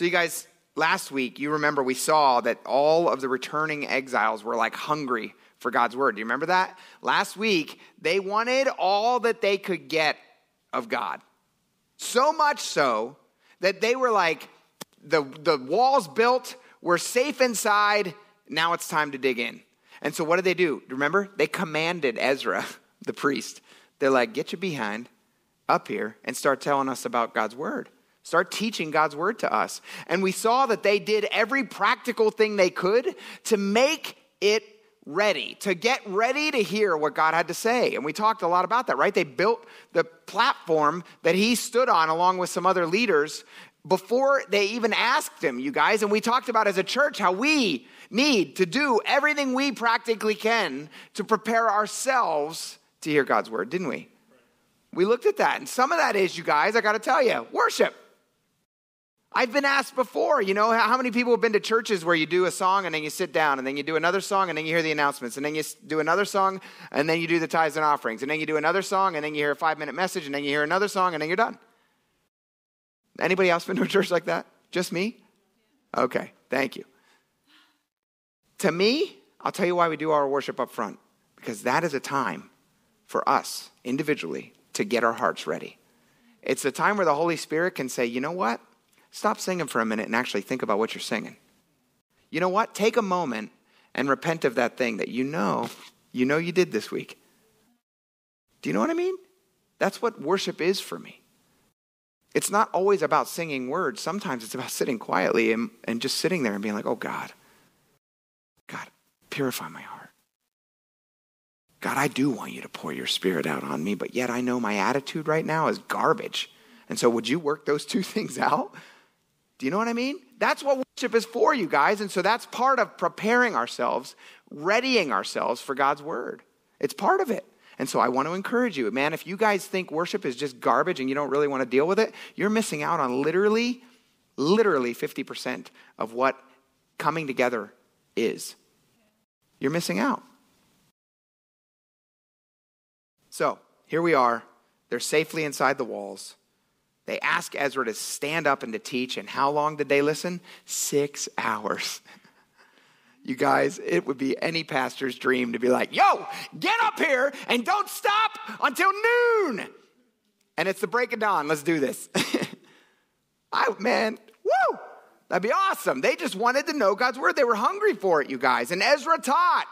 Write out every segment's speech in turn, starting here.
So, you guys, last week, you remember we saw that all of the returning exiles were like hungry for God's word. Do you remember that? Last week, they wanted all that they could get of God. So much so that they were like, the, the walls built, we're safe inside, now it's time to dig in. And so, what did they do? Remember? They commanded Ezra, the priest, they're like, get you behind up here and start telling us about God's word. Start teaching God's word to us. And we saw that they did every practical thing they could to make it ready, to get ready to hear what God had to say. And we talked a lot about that, right? They built the platform that he stood on along with some other leaders before they even asked him, you guys. And we talked about as a church how we need to do everything we practically can to prepare ourselves to hear God's word, didn't we? We looked at that. And some of that is, you guys, I got to tell you, worship. I've been asked before, you know, how many people have been to churches where you do a song and then you sit down and then you do another song and then you hear the announcements and then you do another song and then you do the tithes and offerings and then you do another song and then you hear a five minute message and then you hear another song and then you're done. Anybody else been to a church like that? Just me? Okay, thank you. To me, I'll tell you why we do our worship up front because that is a time for us individually to get our hearts ready. It's a time where the Holy Spirit can say, you know what? Stop singing for a minute and actually think about what you're singing. You know what? Take a moment and repent of that thing that you know, you know you did this week. Do you know what I mean? That's what worship is for me. It's not always about singing words. Sometimes it's about sitting quietly and, and just sitting there and being like, oh God, God, purify my heart. God, I do want you to pour your spirit out on me, but yet I know my attitude right now is garbage. And so would you work those two things out? Do you know what I mean? That's what worship is for, you guys. And so that's part of preparing ourselves, readying ourselves for God's word. It's part of it. And so I want to encourage you, man, if you guys think worship is just garbage and you don't really want to deal with it, you're missing out on literally, literally 50% of what coming together is. You're missing out. So here we are. They're safely inside the walls. They ask Ezra to stand up and to teach. And how long did they listen? Six hours. You guys, it would be any pastor's dream to be like, yo, get up here and don't stop until noon. And it's the break of dawn. Let's do this. I, man, woo, that'd be awesome. They just wanted to know God's word. They were hungry for it, you guys. And Ezra taught.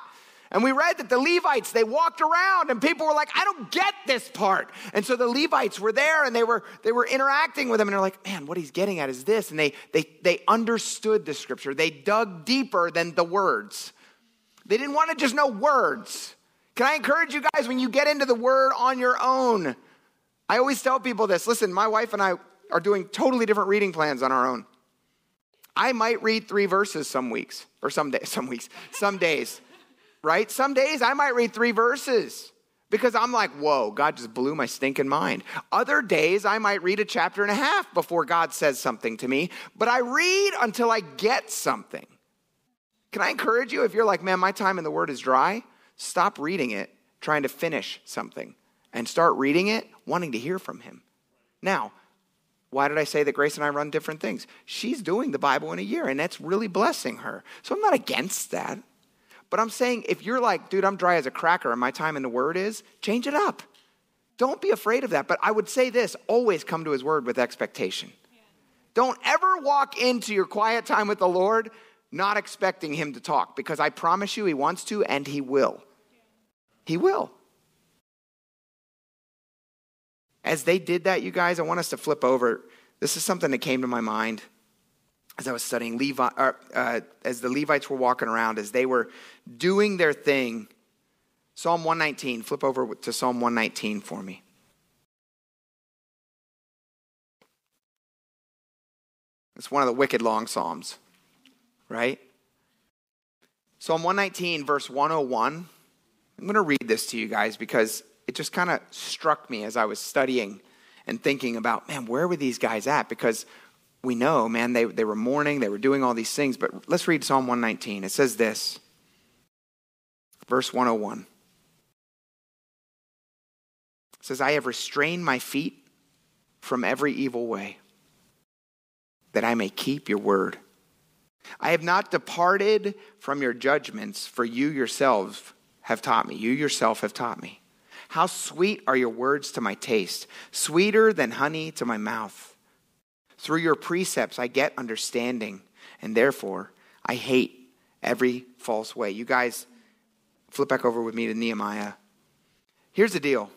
And we read that the Levites, they walked around and people were like, I don't get this part. And so the Levites were there and they were, they were interacting with him and they're like, man, what he's getting at is this. And they, they, they understood the scripture. They dug deeper than the words. They didn't want to just know words. Can I encourage you guys when you get into the word on your own? I always tell people this. Listen, my wife and I are doing totally different reading plans on our own. I might read three verses some weeks or some days, some weeks, some days right? Some days I might read three verses because I'm like, whoa, God just blew my stinking mind. Other days I might read a chapter and a half before God says something to me, but I read until I get something. Can I encourage you if you're like, man, my time in the Word is dry? Stop reading it trying to finish something and start reading it wanting to hear from Him. Now, why did I say that Grace and I run different things? She's doing the Bible in a year, and that's really blessing her. So I'm not against that. But I'm saying if you're like, dude, I'm dry as a cracker and my time in the Word is, change it up. Don't be afraid of that. But I would say this always come to His Word with expectation. Don't ever walk into your quiet time with the Lord not expecting Him to talk because I promise you He wants to and He will. He will. As they did that, you guys, I want us to flip over. This is something that came to my mind as I was studying Levi, uh, uh, as the Levites were walking around, as they were doing their thing. Psalm 119, flip over to Psalm 119 for me. It's one of the wicked long Psalms, right? Psalm 119, verse 101. I'm going to read this to you guys because it just kind of struck me as I was studying and thinking about, man, where were these guys at? Because we know, man, they, they were mourning, they were doing all these things. But let's read Psalm 119. It says this, verse 101. It says, I have restrained my feet from every evil way, that I may keep your word. I have not departed from your judgments, for you yourselves have taught me. You yourself have taught me. How sweet are your words to my taste, sweeter than honey to my mouth. Through your precepts I get understanding, and therefore I hate every false way. You guys, flip back over with me to Nehemiah. Here's the deal.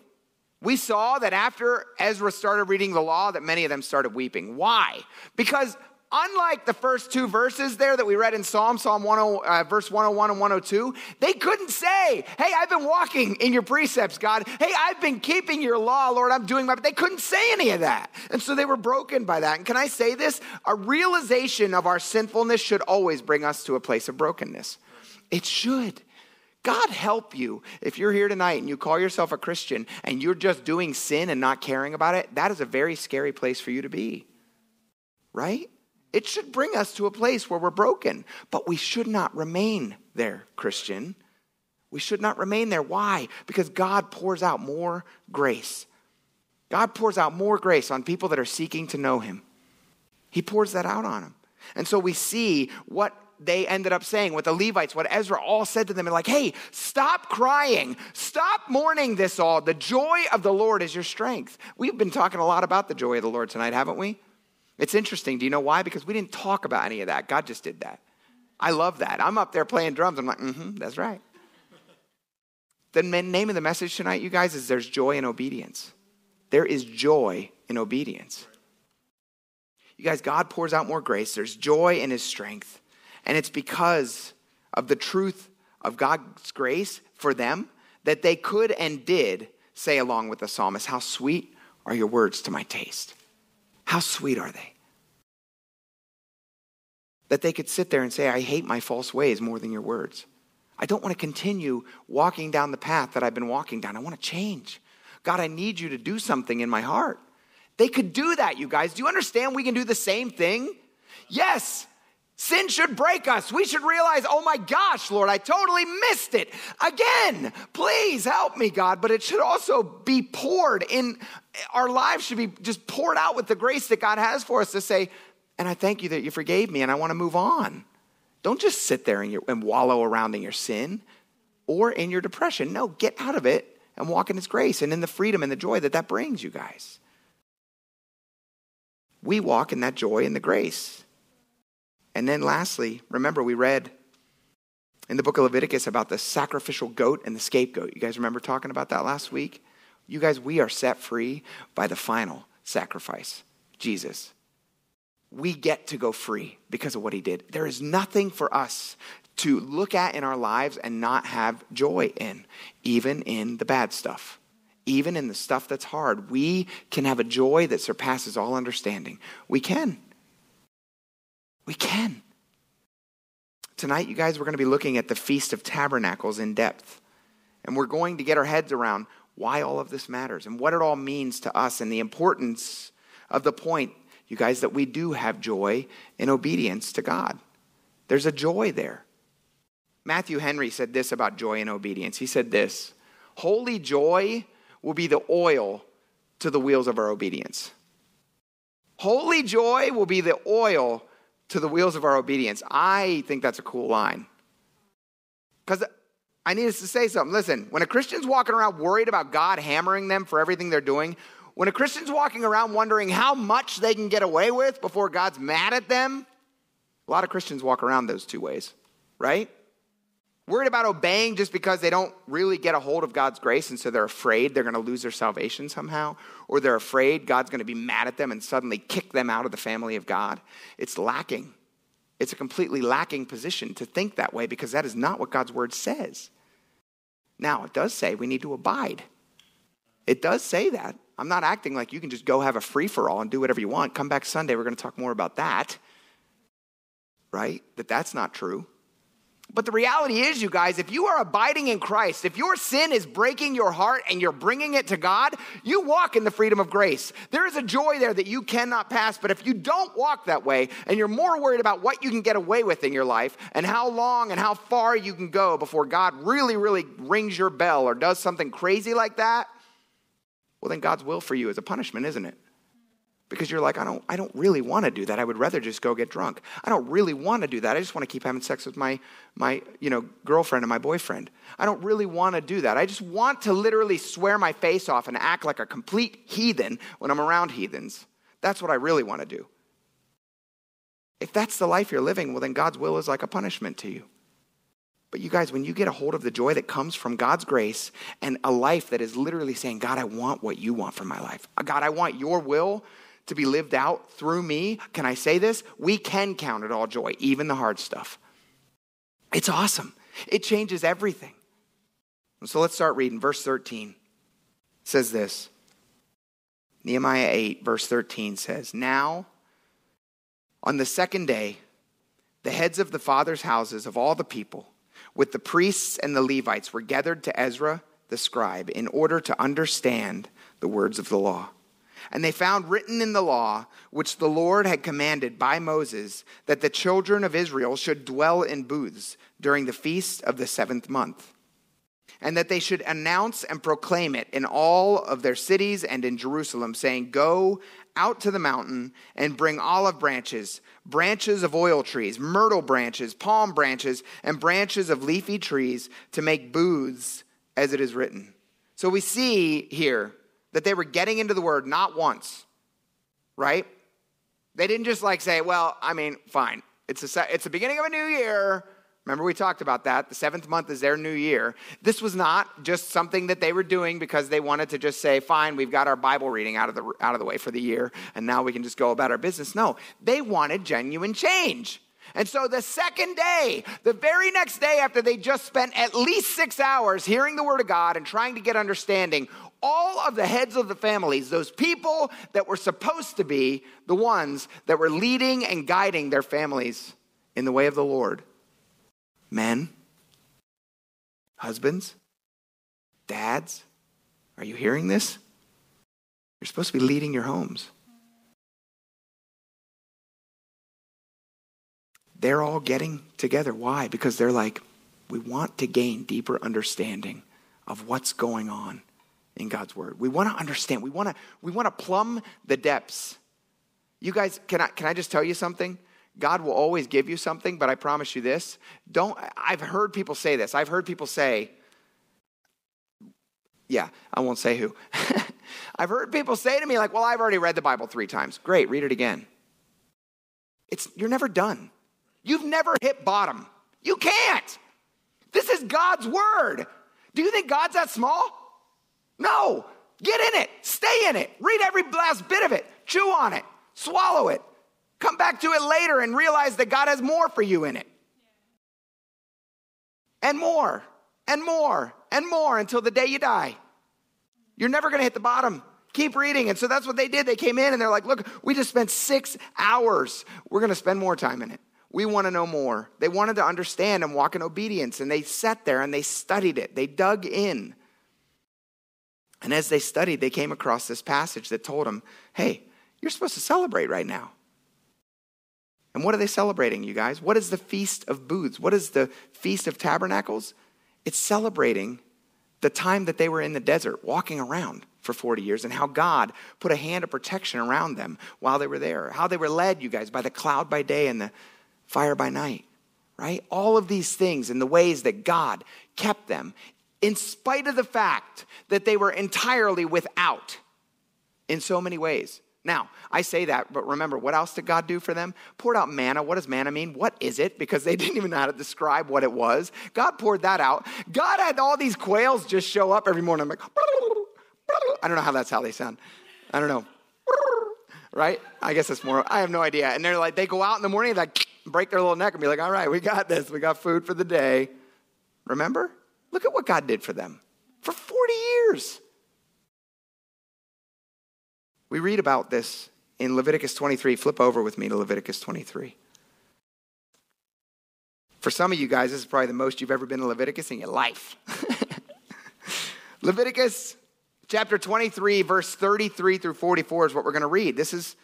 We saw that after Ezra started reading the law, that many of them started weeping. Why? Because unlike the first two verses there that we read in Psalm, Psalm 10, uh, verse 101 and 102, they couldn't say, Hey, I've been walking in your precepts, God. Hey, I've been keeping your law, Lord. I'm doing my. but They couldn't say any of that. And so they were broken by that. And can I say this? A realization of our sinfulness should always bring us to a place of brokenness. It should. God help you if you're here tonight and you call yourself a Christian and you're just doing sin and not caring about it. That is a very scary place for you to be, right? It should bring us to a place where we're broken, but we should not remain there, Christian. We should not remain there. Why? Because God pours out more grace. God pours out more grace on people that are seeking to know Him. He pours that out on them. And so we see what they ended up saying, what the Levites, what Ezra all said to them, and like, hey, stop crying, stop mourning this all. The joy of the Lord is your strength. We've been talking a lot about the joy of the Lord tonight, haven't we? It's interesting. Do you know why? Because we didn't talk about any of that. God just did that. I love that. I'm up there playing drums. I'm like, mm-hmm, that's right. the name of the message tonight, you guys, is there's joy in obedience. There is joy in obedience. You guys, God pours out more grace. There's joy in his strength. And it's because of the truth of God's grace for them that they could and did say, along with the psalmist, How sweet are your words to my taste. How sweet are they? That they could sit there and say, I hate my false ways more than your words. I don't want to continue walking down the path that I've been walking down. I want to change. God, I need you to do something in my heart. They could do that, you guys. Do you understand we can do the same thing? Yes, Sin should break us. We should realize, oh my gosh, Lord, I totally missed it. Again, please help me, God. But it should also be poured in, our lives should be just poured out with the grace that God has for us to say, and I thank you that you forgave me and I want to move on. Don't just sit there and, and wallow around in your sin or in your depression. No, get out of it and walk in His grace and in the freedom and the joy that that brings you guys. We walk in that joy and the grace. And then lastly, remember we read in the book of Leviticus about the sacrificial goat and the scapegoat. You guys remember talking about that last week? You guys, we are set free by the final sacrifice, Jesus. We get to go free because of what he did. There is nothing for us to look at in our lives and not have joy in, even in the bad stuff. Even in the stuff that's hard, we can have a joy that surpasses all understanding. We can. We can. Tonight, you guys, we're going to be looking at the Feast of Tabernacles in depth. And we're going to get our heads around why all of this matters and what it all means to us and the importance of the point, you guys, that we do have joy in obedience to God. There's a joy there. Matthew Henry said this about joy and obedience. He said this Holy joy will be the oil to the wheels of our obedience. Holy joy will be the oil to the wheels of our obedience. I think that's a cool line. Because I need us to say something. Listen, when a Christian's walking around worried about God hammering them for everything they're doing, when a Christian's walking around wondering how much they can get away with before God's mad at them, a lot of Christians walk around those two ways, right? Worried about obeying just because they don't really get a hold of God's grace and so they're afraid they're going to lose their salvation somehow, or they're afraid God's going to be mad at them and suddenly kick them out of the family of God. It's lacking. It's a completely lacking position to think that way because that is not what God's word says. Now, it does say we need to abide. It does say that. I'm not acting like you can just go have a free for all and do whatever you want. Come back Sunday, we're going to talk more about that. Right? That that's not true. But the reality is, you guys, if you are abiding in Christ, if your sin is breaking your heart and you're bringing it to God, you walk in the freedom of grace. There is a joy there that you cannot pass. But if you don't walk that way and you're more worried about what you can get away with in your life and how long and how far you can go before God really, really rings your bell or does something crazy like that, well, then God's will for you is a punishment, isn't it? Because you're like, I don't, I don't really want to do that. I would rather just go get drunk. I don't really want to do that. I just want to keep having sex with my, my you know, girlfriend and my boyfriend. I don't really want to do that. I just want to literally swear my face off and act like a complete heathen when I'm around heathens. That's what I really want to do. If that's the life you're living, well, then God's will is like a punishment to you. But you guys, when you get a hold of the joy that comes from God's grace and a life that is literally saying, God, I want what you want for my life. God, I want your will to be lived out through me. Can I say this? We can count it all joy, even the hard stuff. It's awesome. It changes everything. So let's start reading. Verse 13 says this Nehemiah 8, verse 13 says, Now, on the second day, the heads of the fathers' houses of all the people, with the priests and the Levites, were gathered to Ezra the scribe in order to understand the words of the law. And they found written in the law, which the Lord had commanded by Moses, that the children of Israel should dwell in booths during the feast of the seventh month, and that they should announce and proclaim it in all of their cities and in Jerusalem, saying, Go out to the mountain and bring olive branches, branches of oil trees, myrtle branches, palm branches, and branches of leafy trees to make booths as it is written. So we see here that they were getting into the word not once, right? They didn't just like say, well, I mean, fine. It's, a, it's the beginning of a new year. Remember, we talked about that. The seventh month is their new year. This was not just something that they were doing because they wanted to just say, fine, we've got our Bible reading out of the, out of the way for the year, and now we can just go about our business. No, they wanted genuine change. And so the second day, the very next day after they just spent at least six hours hearing the word of God and trying to get understanding, all of the heads of the families, those people that were supposed to be the ones that were leading and guiding their families in the way of the Lord, men, husbands, dads, are you hearing this? You're supposed to be leading your homes. They're all getting together. Why? Because they're like, we want to gain deeper understanding of what's going on in God's word. We want to understand. We want to we want to plumb the depths. You guys, can I can I just tell you something? God will always give you something, but I promise you this. Don't I've heard people say this. I've heard people say yeah, I won't say who. I've heard people say to me like, "Well, I've already read the Bible 3 times." Great, read it again. It's you're never done. You've never hit bottom. You can't. This is God's word. Do you think God's that small? No. Get in it. Stay in it. Read every last bit of it. Chew on it. Swallow it. Come back to it later and realize that God has more for you in it. And more, and more, and more until the day you die. You're never to hit the bottom. Keep reading. And so that's what they did. They came in and they're like, look, we just spent six hours. We're to spend more time in it. We want to know more. They wanted to understand and walk in obedience. And they sat there and they studied it. They dug in. And as they studied, they came across this passage that told them, hey, you're supposed to celebrate right now. And what are they celebrating, you guys? What is the Feast of Booths? What is the Feast of Tabernacles? It's celebrating the time that they were in the desert walking around for 40 years and how God put a hand of protection around them while they were there. How they were led, you guys, by the cloud by day and the fire by night, right? All of these things and the ways that God kept them in spite of the fact that they were entirely without in so many ways. Now, I say that, but remember, what else did God do for them? Poured out manna. What does manna mean? What is it? Because they didn't even know how to describe what it was. God poured that out. God had all these quails just show up every morning. I'm like, I don't know how that's how they sound. I don't know. Right? I guess it's more, I have no idea. And they're like, they go out in the morning, like, break their little neck and be like, all right, we got this. We got food for the day. Remember? Look at what God did for them for 40 years. We read about this in Leviticus 23. Flip over with me to Leviticus 23. For some of you guys, this is probably the most you've ever been in Leviticus in your life. Leviticus chapter 23, verse 33 through 44 is what we're going to read. This is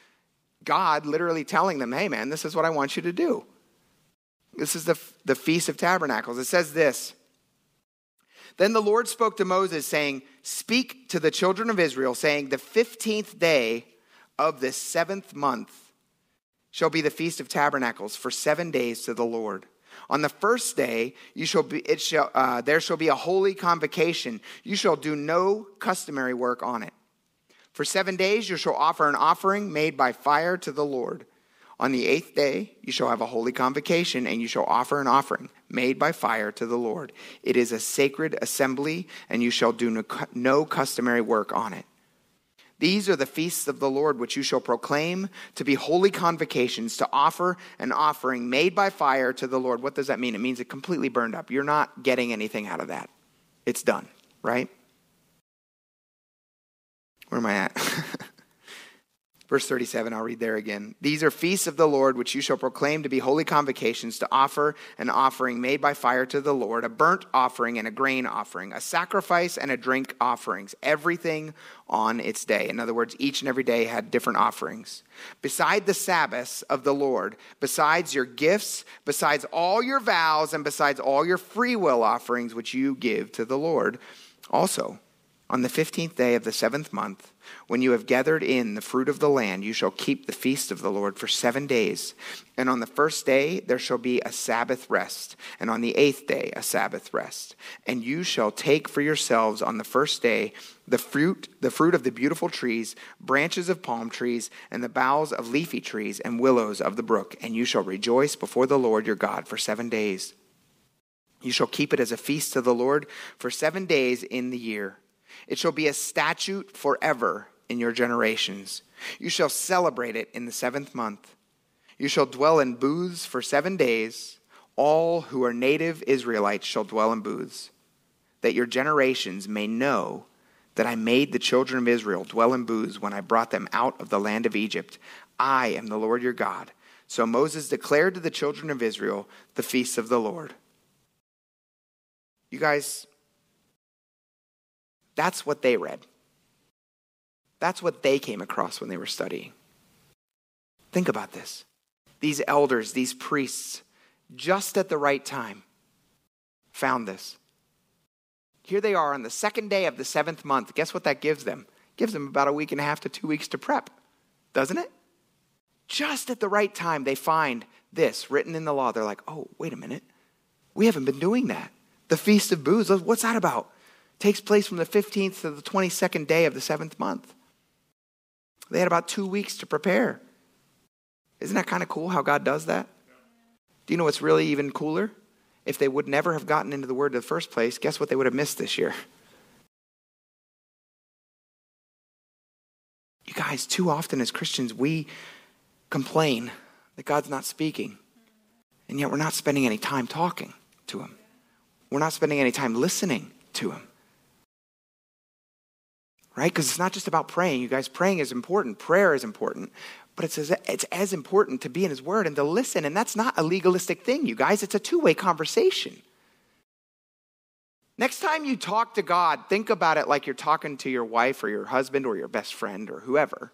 God literally telling them, hey, man, this is what I want you to do. This is the, the Feast of Tabernacles. It says this then the Lord spoke to Moses, saying, Speak to the children of Israel, saying, The 15th day of the seventh month shall be the Feast of Tabernacles for seven days to the Lord. On the first day, you shall be, it shall, uh, there shall be a holy convocation. You shall do no customary work on it. For seven days, you shall offer an offering made by fire to the Lord. On the eighth day, you shall have a holy convocation, and you shall offer an offering made by fire to the Lord. It is a sacred assembly, and you shall do no customary work on it. These are the feasts of the Lord which you shall proclaim to be holy convocations, to offer an offering made by fire to the Lord. What does that mean? It means it completely burned up. You're not getting anything out of that. It's done, right? Where am I at? Verse 37, I'll read there again. These are feasts of the Lord, which you shall proclaim to be holy convocations, to offer an offering made by fire to the Lord, a burnt offering and a grain offering, a sacrifice and a drink offerings, everything on its day. In other words, each and every day had different offerings. Beside the Sabbaths of the Lord, besides your gifts, besides all your vows, and besides all your free will offerings which you give to the Lord, also on the 15th day of the seventh month, when you have gathered in the fruit of the land, you shall keep the feast of the Lord for seven days. And on the first day there shall be a Sabbath rest, and on the eighth day a Sabbath rest. And you shall take for yourselves on the first day the fruit, the fruit of the beautiful trees, branches of palm trees, and the boughs of leafy trees, and willows of the brook. And you shall rejoice before the Lord your God for seven days. You shall keep it as a feast to the Lord for seven days in the year. It shall be a statute forever in your generations. You shall celebrate it in the seventh month. You shall dwell in booths for seven days. All who are native Israelites shall dwell in booths, that your generations may know that I made the children of Israel dwell in booths when I brought them out of the land of Egypt. I am the Lord your God. So Moses declared to the children of Israel the feasts of the Lord. You guys, that's what they read. That's what they came across when they were studying. Think about this. These elders, these priests, just at the right time, found this. Here they are on the second day of the seventh month. Guess what that gives them? gives them about a week and a half to two weeks to prep, doesn't it? Just at the right time, they find this written in the law. They're like, oh, wait a minute. We haven't been doing that. The Feast of Booths, what's that about? Takes place from the 15th to the 22nd day of the seventh month. They had about two weeks to prepare. Isn't that kind of cool how God does that? Do you know what's really even cooler? If they would never have gotten into the Word in the first place, guess what they would have missed this year? You guys, too often as Christians, we complain that God's not speaking, and yet we're not spending any time talking to Him. We're not spending any time listening to Him right? Because it's not just about praying. You guys, praying is important, prayer is important, but it's as, it's as important to be in His Word and to listen. And that's not a legalistic thing, you guys. It's a two way conversation. Next time you talk to God, think about it like you're talking to your wife or your husband or your best friend or whoever.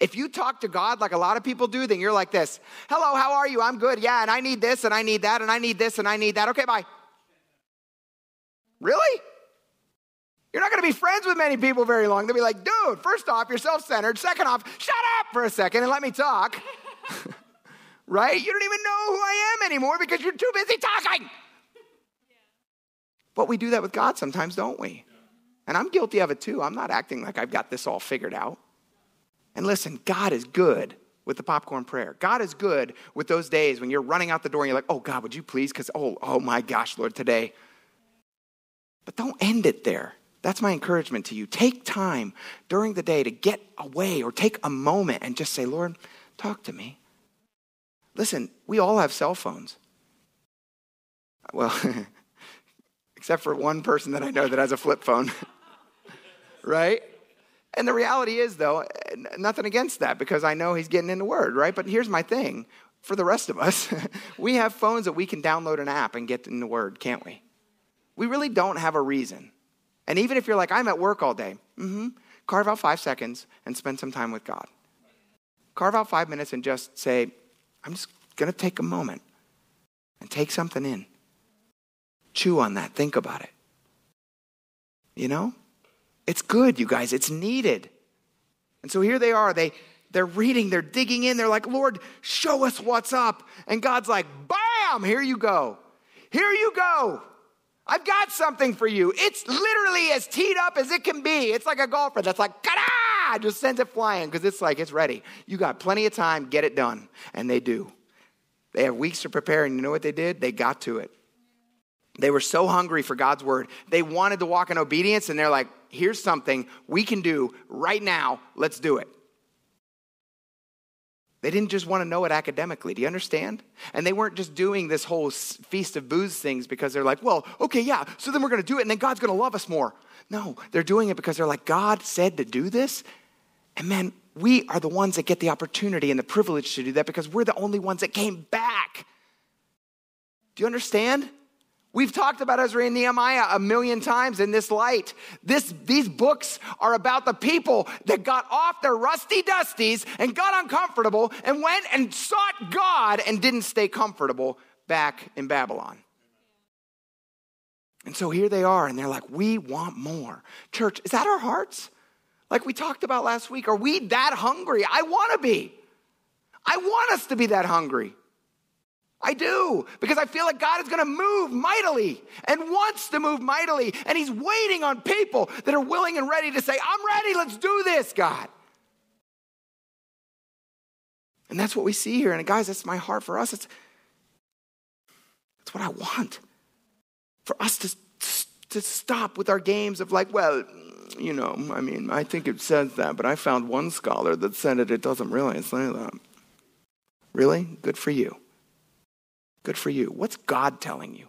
If you talk to God like a lot of people do, then you're like this Hello, how are you? I'm good. Yeah, and I need this and I need that and I need this and I need that. Okay, bye. Really? You're not going to be friends with many people very long. They'll be like, dude, first off, you're self centered. Second off, shut up for a second and let me talk. right? You don't even know who I am anymore because you're too busy talking. But we do that with God sometimes, don't we? And I'm guilty of it too. I'm not acting like I've got this all figured out. And listen, God is good with the popcorn prayer. God is good with those days when you're running out the door and you're like, oh, God, would you please? Because, oh, oh my gosh, Lord, today. But don't end it there. That's my encouragement to you. Take time during the day to get away or take a moment and just say, Lord, talk to me. Listen, we all have cell phones. Well, except for one person that I know that has a flip phone, right? And the reality is, though, nothing against that because I know he's getting into Word, right? But here's my thing for the rest of us, we have phones that we can download an app and get in the Word, can't we? We really don't have a reason and even if you're like, I'm at work all day, mm-hmm, carve out five seconds and spend some time with God. Carve out five minutes and just say, I'm just going to take a moment and take something in. Chew on that. Think about it. You know? It's good, you guys. It's needed. And so here they are. They, they're reading, they're digging in. They're like, Lord, show us what's up. And God's like, bam, here you go. Here you go. I've got something for you. It's literally as teed up as it can be. It's like a golfer that's like, ta just sends it flying because it's like, it's ready. You got plenty of time, get it done. And they do. They have weeks to prepare, and you know what they did? They got to it. They were so hungry for God's word. They wanted to walk in obedience, and they're like, here's something we can do right now. Let's do it. They didn't just want to know it academically. Do you understand? And they weren't just doing this whole feast of booths things because they're like, well, okay, yeah, so then we're going to do it and then God's going to love us more. No, they're doing it because they're like, God said to do this. And man, we are the ones that get the opportunity and the privilege to do that because we're the only ones that came back. Do you understand? We've talked about Ezra and Nehemiah a million times in this light. This, these books are about the people that got off their rusty dusties and got uncomfortable and went and sought God and didn't stay comfortable back in Babylon. And so here they are, and they're like, We want more. Church, is that our hearts? Like we talked about last week, are we that hungry? I want to be. I want us to be that hungry. I do, because I feel like God is going to move mightily and wants to move mightily. And He's waiting on people that are willing and ready to say, I'm ready, let's do this, God. And that's what we see here. And guys, that's my heart for us. It's, it's what I want. For us to, to stop with our games of like, well, you know, I mean, I think it says that, but I found one scholar that said it, it doesn't really say that. Really? Good for you. Good for you. What's God telling you?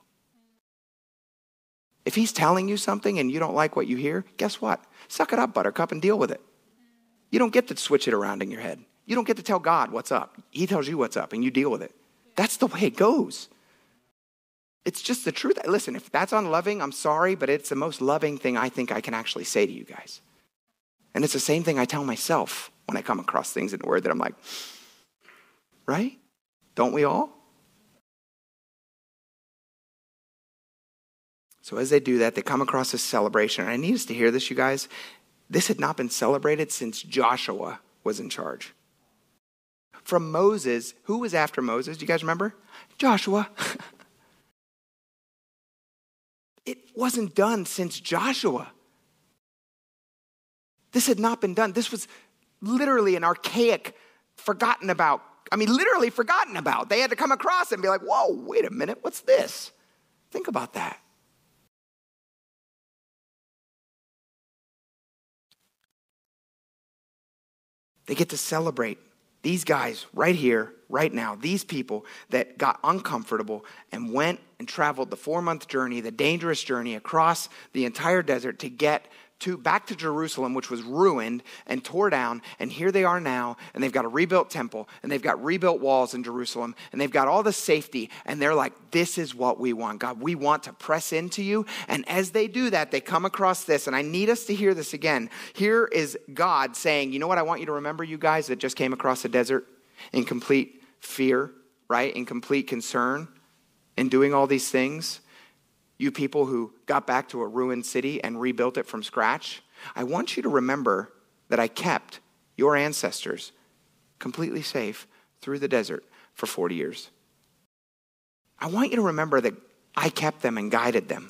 If He's telling you something and you don't like what you hear, guess what? Suck it up, buttercup, and deal with it. You don't get to switch it around in your head. You don't get to tell God what's up. He tells you what's up and you deal with it. That's the way it goes. It's just the truth. Listen, if that's unloving, I'm sorry, but it's the most loving thing I think I can actually say to you guys. And it's the same thing I tell myself when I come across things in the Word that I'm like, right? Don't we all? So as they do that, they come across this celebration. And I need us to hear this, you guys. This had not been celebrated since Joshua was in charge. From Moses, who was after Moses? Do you guys remember? Joshua. it wasn't done since Joshua. This had not been done. This was literally an archaic, forgotten about. I mean, literally forgotten about. They had to come across and be like, whoa, wait a minute, what's this? Think about that. They get to celebrate these guys right here, right now, these people that got uncomfortable and went and traveled the four month journey, the dangerous journey across the entire desert to get to back to Jerusalem, which was ruined and tore down. And here they are now, and they've got a rebuilt temple, and they've got rebuilt walls in Jerusalem, and they've got all the safety. And they're like, This is what we want, God. We want to press into you. And as they do that, they come across this. And I need us to hear this again. Here is God saying, You know what I want you to remember, you guys that just came across the desert in complete fear, right? In complete concern, in doing all these things? You people who got back to a ruined city and rebuilt it from scratch, I want you to remember that I kept your ancestors completely safe through the desert for 40 years. I want you to remember that I kept them and guided them.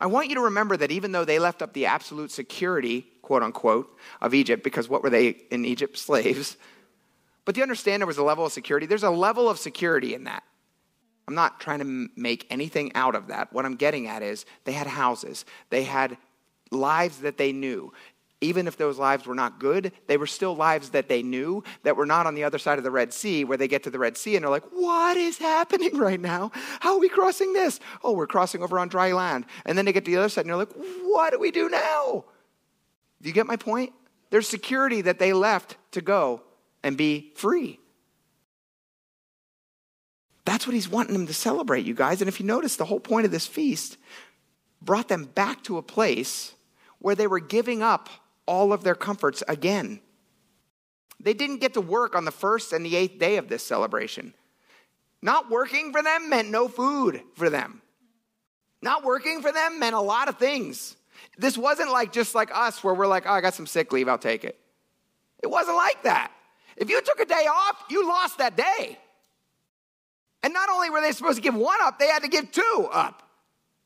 I want you to remember that even though they left up the absolute security, quote unquote, of Egypt, because what were they in Egypt? Slaves. But do you understand there was a level of security? There's a level of security in that. I'm not trying to make anything out of that. What I'm getting at is they had houses, they had lives that they knew. Even if those lives were not good, they were still lives that they knew that were not on the other side of the Red Sea, where they get to the Red Sea and they're like, What is happening right now? How are we crossing this? Oh, we're crossing over on dry land. And then they get to the other side and they're like, What do we do now? Do you get my point? There's security that they left to go and be free. That's what he's wanting them to celebrate, you guys. And if you notice, the whole point of this feast brought them back to a place where they were giving up all of their comforts again. They didn't get to work on the first and the eighth day of this celebration. Not working for them meant no food for them. Not working for them meant a lot of things. This wasn't like just like us where we're like, oh, I got some sick leave, I'll take it. It wasn't like that. If you took a day off, you lost that day. And not only were they supposed to give one up, they had to give two up.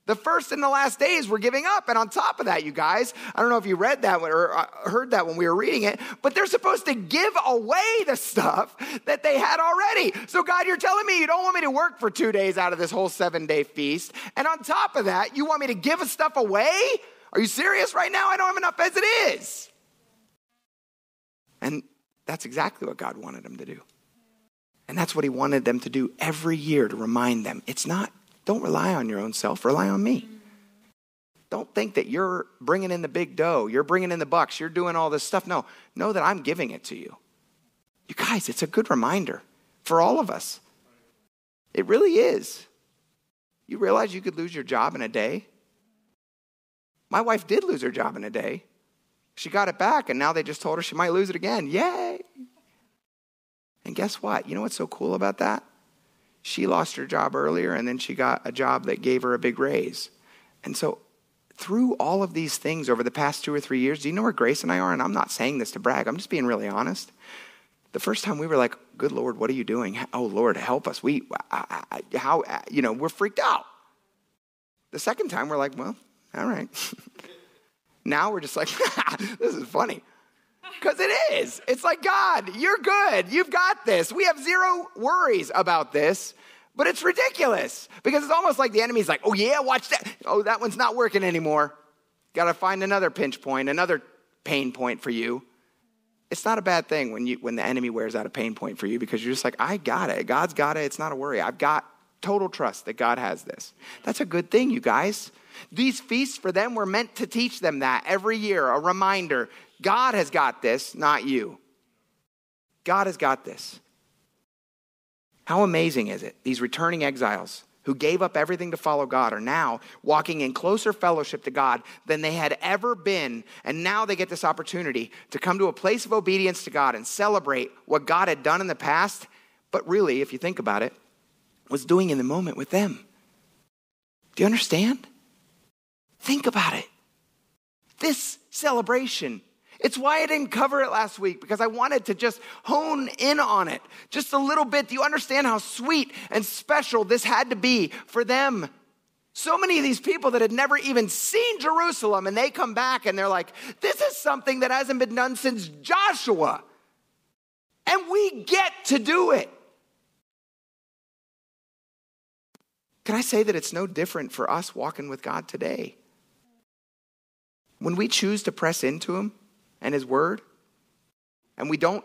The first and the last days were giving up. And on top of that, you guys, I don't know if you read that or uh, heard that when we were reading it, but they're supposed to give away the stuff that they had already. So, God, you're telling me you don't want me to work for two days out of this whole seven day feast. And on top of that, you want me to give stuff away? Are you serious right now? I don't have enough as it is. And that's exactly what God wanted them to do. And that's what He wanted them to do every year to remind them it's not don't rely on your own self, rely on me. Don't think that you're bringing in the big dough, you're bringing in the bucks, you're doing all this stuff. No, know that I'm giving it to you. You guys, it's a good reminder for all of us. It really is. You realize you could lose your job in a day? My wife did lose her job in a day. She got it back, and now they just told her she might lose it again. Yay! And guess what? You know what's so cool about that? She lost her job earlier and then she got a job that gave her a big raise. And so, through all of these things over the past two or three years, do you know where Grace and I are? And I'm not saying this to brag, I'm just being really honest. The first time we were like, Good Lord, what are you doing? Oh, Lord, help us. We, how, uh, you know, we're freaked out. The second time we're like, Well, all right. now we're just like, This is funny. Because it is. It's like, God, you're good. You've got this. We have zero worries about this, but it's ridiculous because it's almost like the enemy's like, oh, yeah, watch that. Oh, that one's not working anymore. Got to find another pinch point, another pain point for you. It's not a bad thing when, you, when the enemy wears out a pain point for you because you're just like, I got it. God's got it. It's not a worry. I've got total trust that God has this. That's a good thing, you guys. These feasts for them were meant to teach them that every year, a reminder God has got this, not you. God has got this. How amazing is it? These returning exiles who gave up everything to follow God are now walking in closer fellowship to God than they had ever been. And now they get this opportunity to come to a place of obedience to God and celebrate what God had done in the past, but really, if you think about it, was doing in the moment with them. Do you understand? Think about it. This celebration it's why I didn't cover it last week because I wanted to just hone in on it just a little bit. Do you understand how sweet and special this had to be for them? So many of these people that had never even seen Jerusalem, and they come back and they're like, This is something that hasn't been done since Joshua. And we get to do it. Can I say that it's no different for us walking with God today? When we choose to press into Him, and His Word, and we don't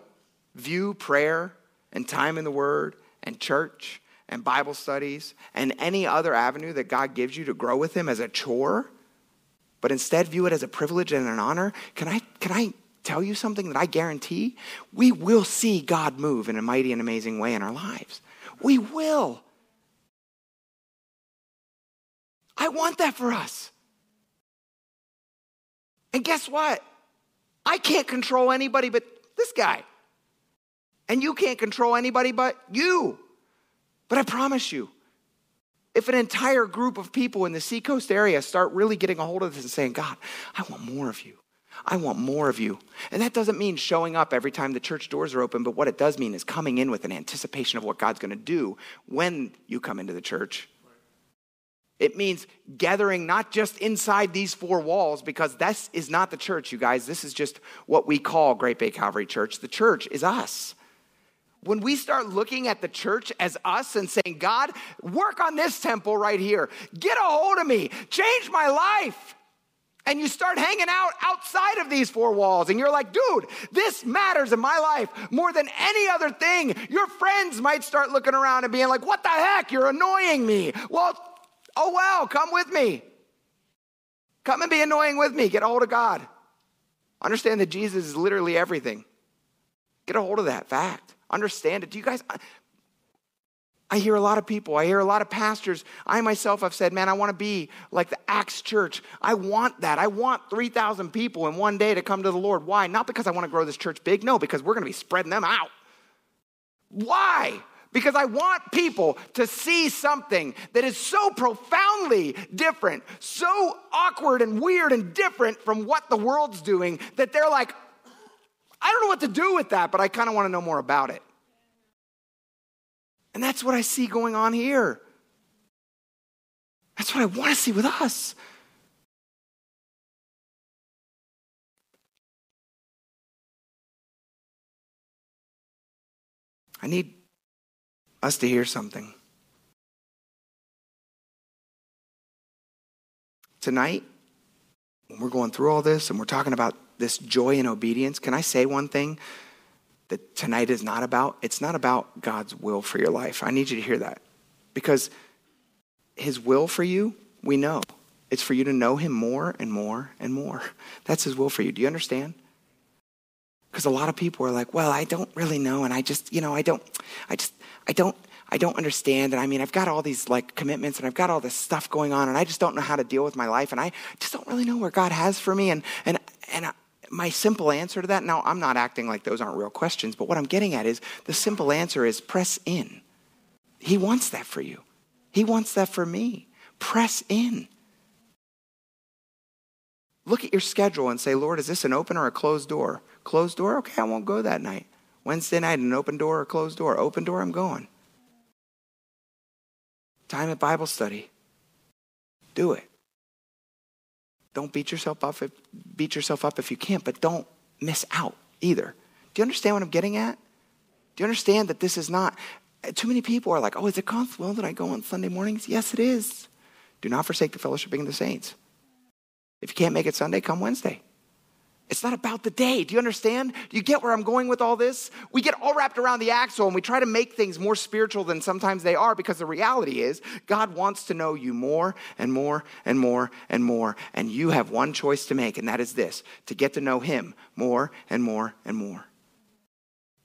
view prayer and time in the Word and church and Bible studies and any other avenue that God gives you to grow with Him as a chore, but instead view it as a privilege and an honor, can I, can I tell you something that I guarantee? We will see God move in a mighty and amazing way in our lives. We will. I want that for us. And guess what? I can't control anybody but this guy. And you can't control anybody but you. But I promise you, if an entire group of people in the seacoast area start really getting a hold of this and saying, God, I want more of you. I want more of you. And that doesn't mean showing up every time the church doors are open, but what it does mean is coming in with an anticipation of what God's going to do when you come into the church it means gathering not just inside these four walls, because this is not the church, you guys. This is just what we call Great Bay Calvary Church. The church is us. When we start looking at the church as us and saying, God, work on this temple right here, get a hold of me, change my life. And you start hanging out outside of these four walls, and you're like, dude, this matters in my life more than any other thing. Your friends might start looking around and being like, what the heck? You're annoying me. Well, Oh, wow, come with me. Come and be annoying with me. Get a hold of God. Understand that Jesus is literally everything. Get a hold of that fact. Understand it. Do you guys? I hear a lot of people, I hear a lot of pastors. I myself have said, man, I want to be like the Acts church. I want that. I want 3,000 people in one day to come to the Lord. Why? Not because I want to grow this church big. No, because we're going to be spreading them out. Why? Because I want people to see something that is so profoundly different, so awkward and weird and different from what the world's doing that they're like, I don't know what to do with that, but I kind of want to know more about it. And that's what I see going on here. That's what I want to see with us. I need us to hear something. Tonight, when we're going through all this and we're talking about this joy and obedience, can I say one thing that tonight is not about? It's not about God's will for your life. I need you to hear that. Because his will for you, we know. It's for you to know him more and more and more. That's his will for you. Do you understand? Because a lot of people are like, well, I don't really know. And I just, you know, I don't, I just, I don't, I don't understand. And I mean, I've got all these like commitments and I've got all this stuff going on and I just don't know how to deal with my life. And I just don't really know where God has for me. And, and, and my simple answer to that, now I'm not acting like those aren't real questions, but what I'm getting at is the simple answer is press in. He wants that for you. He wants that for me. Press in. Look at your schedule and say, Lord, is this an open or a closed door? Closed door? Okay, I won't go that night. Wednesday night, an open door or closed door? Open door, I'm going. Time at Bible study. Do it. Don't beat yourself up if, beat yourself up if you can't, but don't miss out either. Do you understand what I'm getting at? Do you understand that this is not too many people are like, oh, is it well that I go on Sunday mornings? Yes, it is. Do not forsake the fellowshipping of the saints. If you can't make it Sunday, come Wednesday. It's not about the day. Do you understand? Do you get where I'm going with all this? We get all wrapped around the axle and we try to make things more spiritual than sometimes they are because the reality is God wants to know you more and more and more and more. And you have one choice to make, and that is this to get to know Him more and more and more.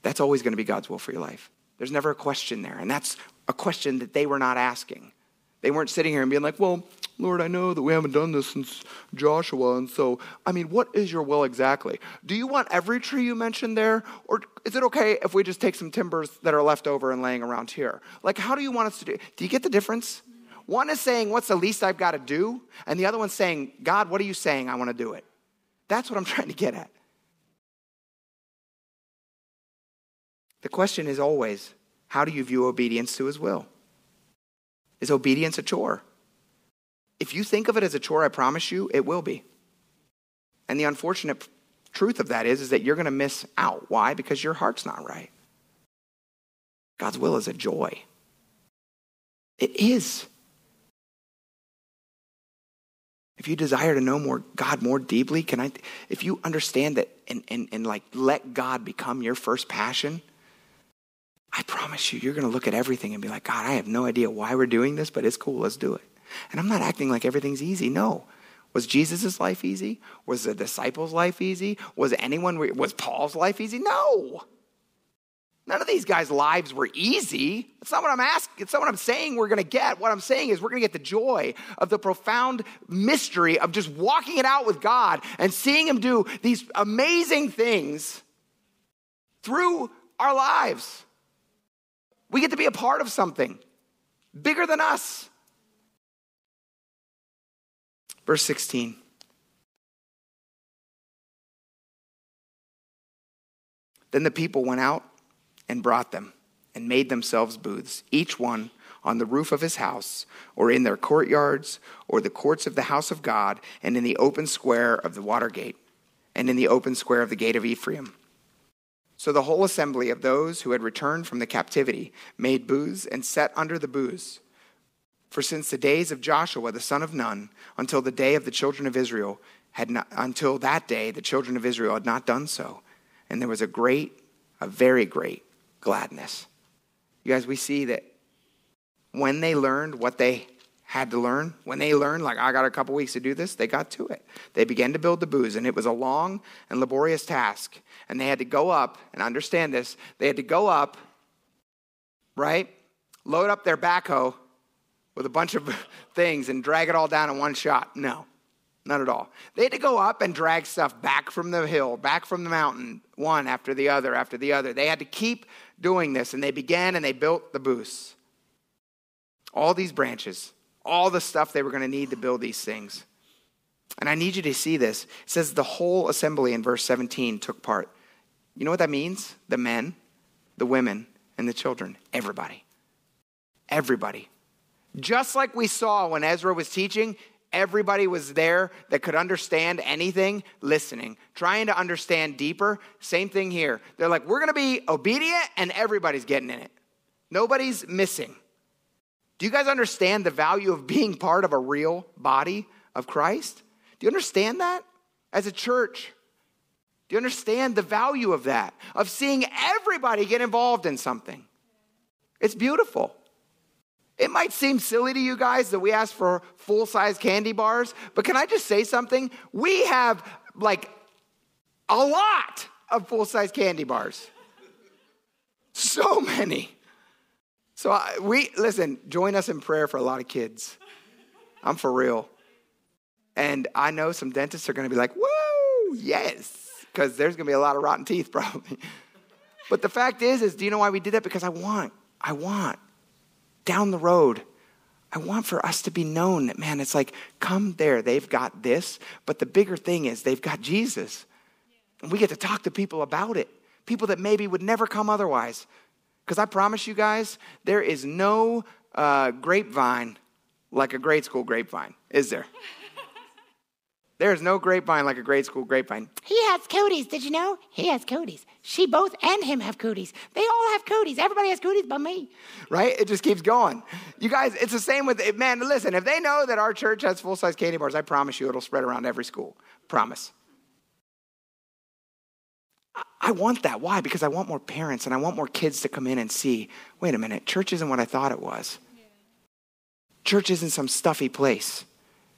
That's always going to be God's will for your life. There's never a question there. And that's a question that they were not asking. They weren't sitting here and being like, well, Lord, I know that we haven't done this since Joshua. And so, I mean, what is your will exactly? Do you want every tree you mentioned there? Or is it okay if we just take some timbers that are left over and laying around here? Like, how do you want us to do? Do you get the difference? One is saying, what's the least I've got to do? And the other one's saying, God, what are you saying? I want to do it. That's what I'm trying to get at. The question is always how do you view obedience to his will? Is obedience a chore? If you think of it as a chore, I promise you it will be. And the unfortunate truth of that is, is that you're going to miss out. Why? Because your heart's not right. God's will is a joy. It is. If you desire to know more God more deeply, can I if you understand that and, and, and like let God become your first passion, I promise you, you're going to look at everything and be like, God, I have no idea why we're doing this, but it's cool. Let's do it. And I'm not acting like everything's easy. No. Was Jesus' life easy? Was the disciples' life easy? Was anyone, was Paul's life easy? No. None of these guys' lives were easy. It's not what I'm asking. It's not what I'm saying we're going to get. What I'm saying is we're going to get the joy of the profound mystery of just walking it out with God and seeing Him do these amazing things through our lives. We get to be a part of something bigger than us. Verse 16. Then the people went out and brought them and made themselves booths, each one on the roof of his house, or in their courtyards, or the courts of the house of God, and in the open square of the water gate, and in the open square of the gate of Ephraim. So the whole assembly of those who had returned from the captivity made booths and sat under the booths. For since the days of Joshua the son of Nun until the day of the children of Israel had not, until that day the children of Israel had not done so, and there was a great, a very great gladness. You guys, we see that when they learned what they had to learn. When they learned, like, I got a couple weeks to do this, they got to it. They began to build the booths, and it was a long and laborious task. And they had to go up, and understand this, they had to go up, right? Load up their backhoe with a bunch of things and drag it all down in one shot. No, not at all. They had to go up and drag stuff back from the hill, back from the mountain, one after the other after the other. They had to keep doing this, and they began and they built the booths. All these branches all the stuff they were going to need to build these things. And I need you to see this. It says the whole assembly in verse 17 took part. You know what that means? The men, the women, and the children. Everybody. Everybody. Just like we saw when Ezra was teaching, everybody was there that could understand anything, listening, trying to understand deeper. Same thing here. They're like, we're going to be obedient, and everybody's getting in it. Nobody's missing. Do you guys understand the value of being part of a real body of Christ? Do you understand that as a church? Do you understand the value of that? Of seeing everybody get involved in something. It's beautiful. It might seem silly to you guys that we ask for full size candy bars, but can I just say something? We have like a lot of full size candy bars. So many. So I, we, listen, join us in prayer for a lot of kids. I'm for real. And I know some dentists are going to be like, woo, yes, because there's going to be a lot of rotten teeth probably. but the fact is, is do you know why we did that? Because I want, I want down the road, I want for us to be known that, man, it's like, come there, they've got this. But the bigger thing is, they've got Jesus. And we get to talk to people about it, people that maybe would never come otherwise. Because I promise you guys, there is no uh, grapevine like a grade school grapevine, is there? There is no grapevine like a grade school grapevine. He has cooties. Did you know? He has cooties. She both and him have cooties. They all have cooties. Everybody has cooties but me. Right? It just keeps going. You guys, it's the same with, man, listen, if they know that our church has full size candy bars, I promise you it'll spread around every school. Promise. I want that. Why? Because I want more parents and I want more kids to come in and see wait a minute, church isn't what I thought it was. Church isn't some stuffy place.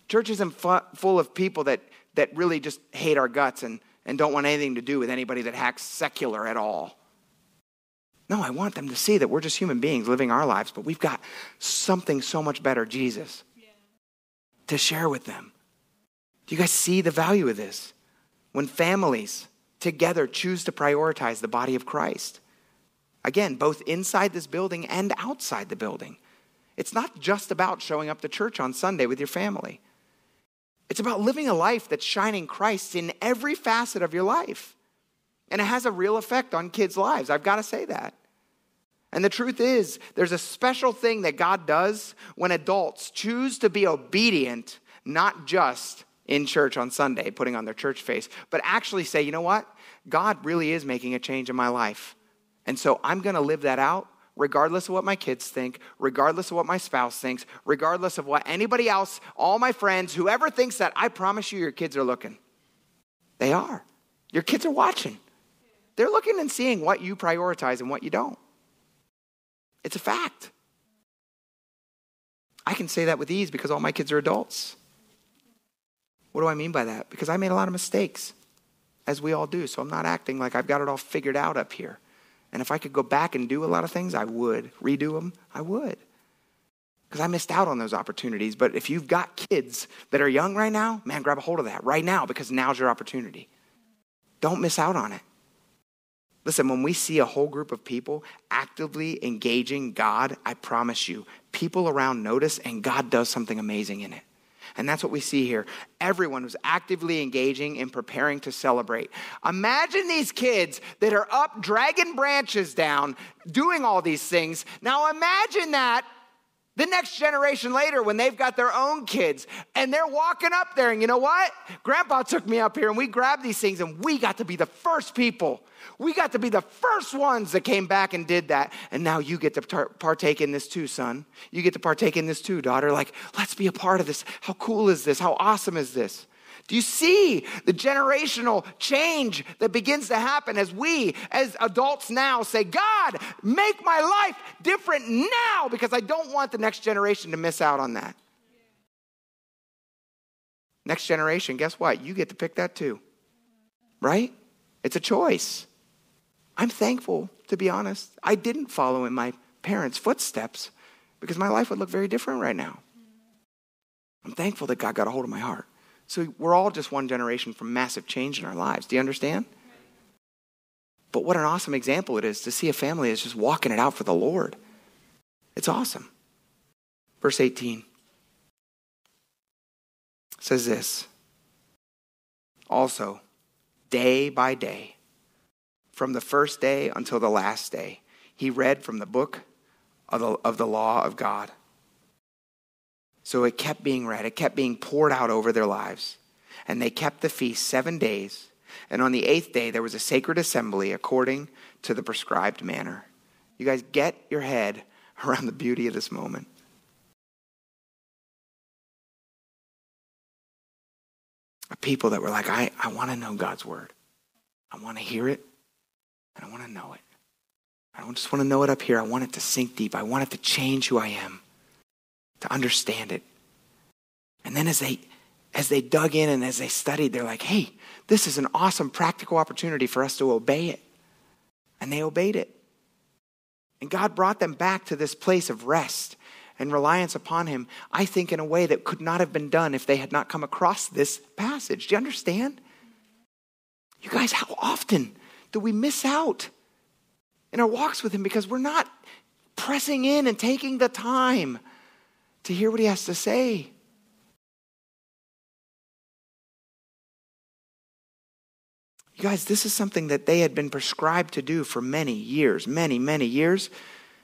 Church isn't fu- full of people that, that really just hate our guts and, and don't want anything to do with anybody that acts secular at all. No, I want them to see that we're just human beings living our lives, but we've got something so much better, Jesus, yeah. to share with them. Do you guys see the value of this? When families together choose to prioritize the body of Christ. Again, both inside this building and outside the building. It's not just about showing up to church on Sunday with your family. It's about living a life that's shining Christ in every facet of your life. And it has a real effect on kids' lives. I've got to say that. And the truth is, there's a special thing that God does when adults choose to be obedient, not just in church on Sunday, putting on their church face, but actually say, you know what? God really is making a change in my life. And so I'm going to live that out regardless of what my kids think, regardless of what my spouse thinks, regardless of what anybody else, all my friends, whoever thinks that, I promise you, your kids are looking. They are. Your kids are watching. They're looking and seeing what you prioritize and what you don't. It's a fact. I can say that with ease because all my kids are adults. What do I mean by that? Because I made a lot of mistakes, as we all do. So I'm not acting like I've got it all figured out up here. And if I could go back and do a lot of things, I would. Redo them, I would. Because I missed out on those opportunities. But if you've got kids that are young right now, man, grab a hold of that right now because now's your opportunity. Don't miss out on it. Listen, when we see a whole group of people actively engaging God, I promise you, people around notice and God does something amazing in it. And that's what we see here. Everyone was actively engaging in preparing to celebrate. Imagine these kids that are up dragging branches down, doing all these things. Now imagine that the next generation later when they've got their own kids and they're walking up there and you know what? Grandpa took me up here and we grabbed these things and we got to be the first people we got to be the first ones that came back and did that. And now you get to partake in this too, son. You get to partake in this too, daughter. Like, let's be a part of this. How cool is this? How awesome is this? Do you see the generational change that begins to happen as we, as adults now, say, God, make my life different now because I don't want the next generation to miss out on that? Next generation, guess what? You get to pick that too, right? It's a choice. I'm thankful, to be honest. I didn't follow in my parents' footsteps because my life would look very different right now. I'm thankful that God got a hold of my heart. So we're all just one generation from massive change in our lives. Do you understand? But what an awesome example it is to see a family that's just walking it out for the Lord. It's awesome. Verse 18 says this Also, day by day, from the first day until the last day. He read from the book of the, of the law of God. So it kept being read, it kept being poured out over their lives. And they kept the feast seven days. And on the eighth day, there was a sacred assembly according to the prescribed manner. You guys get your head around the beauty of this moment. People that were like, I, I want to know God's word. I want to hear it, and I want to know it. I don't just want to know it up here. I want it to sink deep. I want it to change who I am, to understand it. And then as they as they dug in and as they studied, they're like, hey, this is an awesome practical opportunity for us to obey it. And they obeyed it. And God brought them back to this place of rest and reliance upon Him, I think, in a way that could not have been done if they had not come across this passage. Do you understand? You guys, how often do we miss out in our walks with Him because we're not pressing in and taking the time to hear what He has to say? You guys, this is something that they had been prescribed to do for many years, many, many years,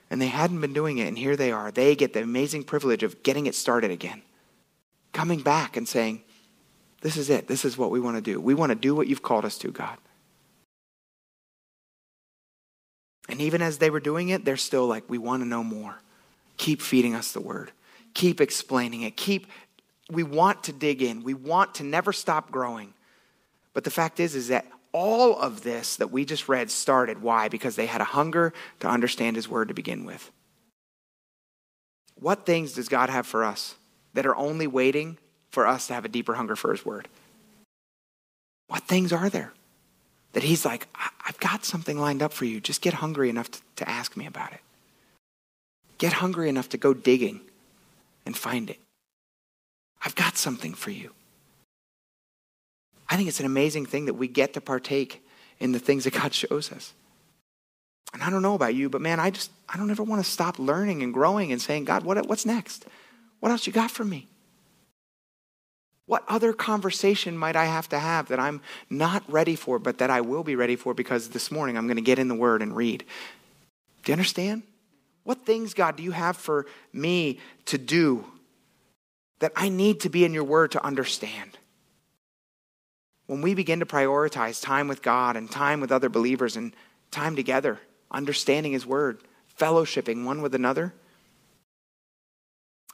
and they hadn't been doing it. And here they are. They get the amazing privilege of getting it started again, coming back and saying, This is it. This is what we want to do. We want to do what you've called us to, God. And even as they were doing it, they're still like, We want to know more. Keep feeding us the word, keep explaining it, keep. We want to dig in. We want to never stop growing. But the fact is, is that all of this that we just read started. Why? Because they had a hunger to understand His Word to begin with. What things does God have for us that are only waiting for us to have a deeper hunger for His Word? What things are there that He's like, I've got something lined up for you. Just get hungry enough to, to ask me about it. Get hungry enough to go digging and find it. I've got something for you. I think it's an amazing thing that we get to partake in the things that God shows us. And I don't know about you, but man, I just, I don't ever want to stop learning and growing and saying, God, what, what's next? What else you got for me? What other conversation might I have to have that I'm not ready for, but that I will be ready for because this morning I'm going to get in the Word and read? Do you understand? What things, God, do you have for me to do that I need to be in your Word to understand? when we begin to prioritize time with God and time with other believers and time together, understanding His Word, fellowshipping one with another,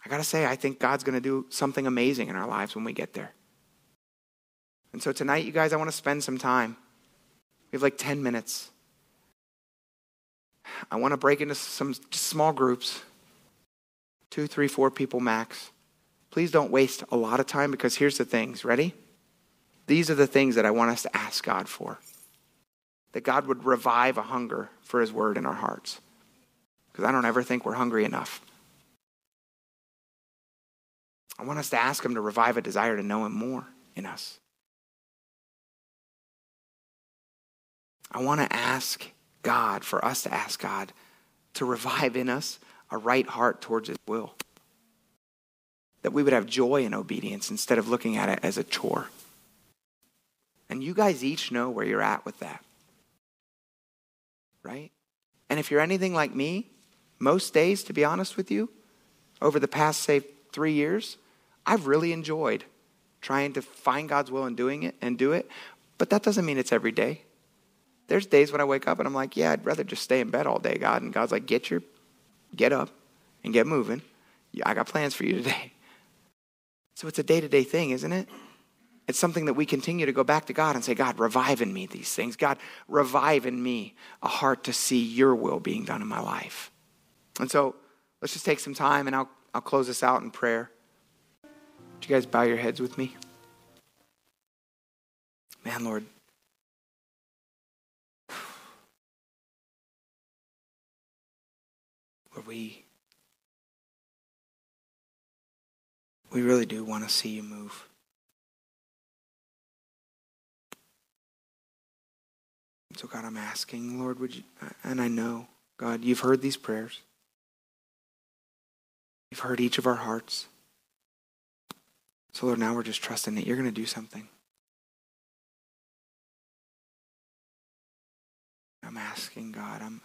I got to say, I think God's going to do something amazing in our lives when we get there. And so tonight, you guys, I want to spend some time. We have like 10 minutes. I want to break into some small groups two, three, four people max. Please don't waste a lot of time because here's the things. Ready? These are the things that I want us to ask God for. That God would revive a hunger for His word in our hearts. Because I don't ever think we're hungry enough. I want us to ask Him to revive a desire to know Him more in us. I want to ask God, for us to ask God to revive in us a right heart towards His will. That we would have joy in obedience instead of looking at it as a chore. And you guys each know where you're at with that. Right? And if you're anything like me, most days, to be honest with you, over the past, say, three years, I've really enjoyed trying to find God's will and doing it and do it. But that doesn't mean it's every day. There's days when I wake up and I'm like, yeah, I'd rather just stay in bed all day, God. And God's like, get your, get up and get moving. I got plans for you today. So it's a day to day thing, isn't it? It's something that we continue to go back to God and say, God, revive in me these things. God, revive in me a heart to see your will being done in my life. And so let's just take some time and I'll, I'll close this out in prayer. Would you guys bow your heads with me? Man, Lord. Lord, we, we really do want to see you move. So, God, I'm asking, Lord, would you, and I know, God, you've heard these prayers. You've heard each of our hearts. So, Lord, now we're just trusting that you're going to do something. I'm asking, God. I'm,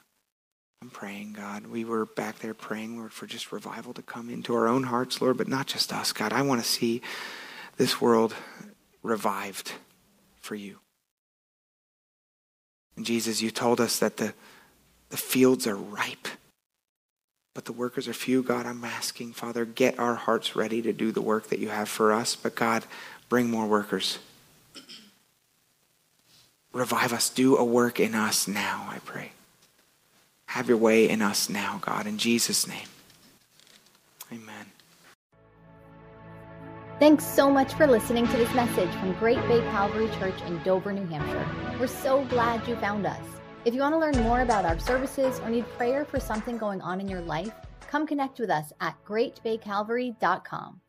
I'm praying, God. We were back there praying, Lord, for just revival to come into our own hearts, Lord, but not just us, God. I want to see this world revived for you. And Jesus, you told us that the, the fields are ripe, but the workers are few. God, I'm asking, Father, get our hearts ready to do the work that you have for us, but God, bring more workers. Revive us. Do a work in us now, I pray. Have your way in us now, God, in Jesus' name. Amen. Thanks so much for listening to this message from Great Bay Calvary Church in Dover, New Hampshire. We're so glad you found us. If you want to learn more about our services or need prayer for something going on in your life, come connect with us at greatbaycalvary.com.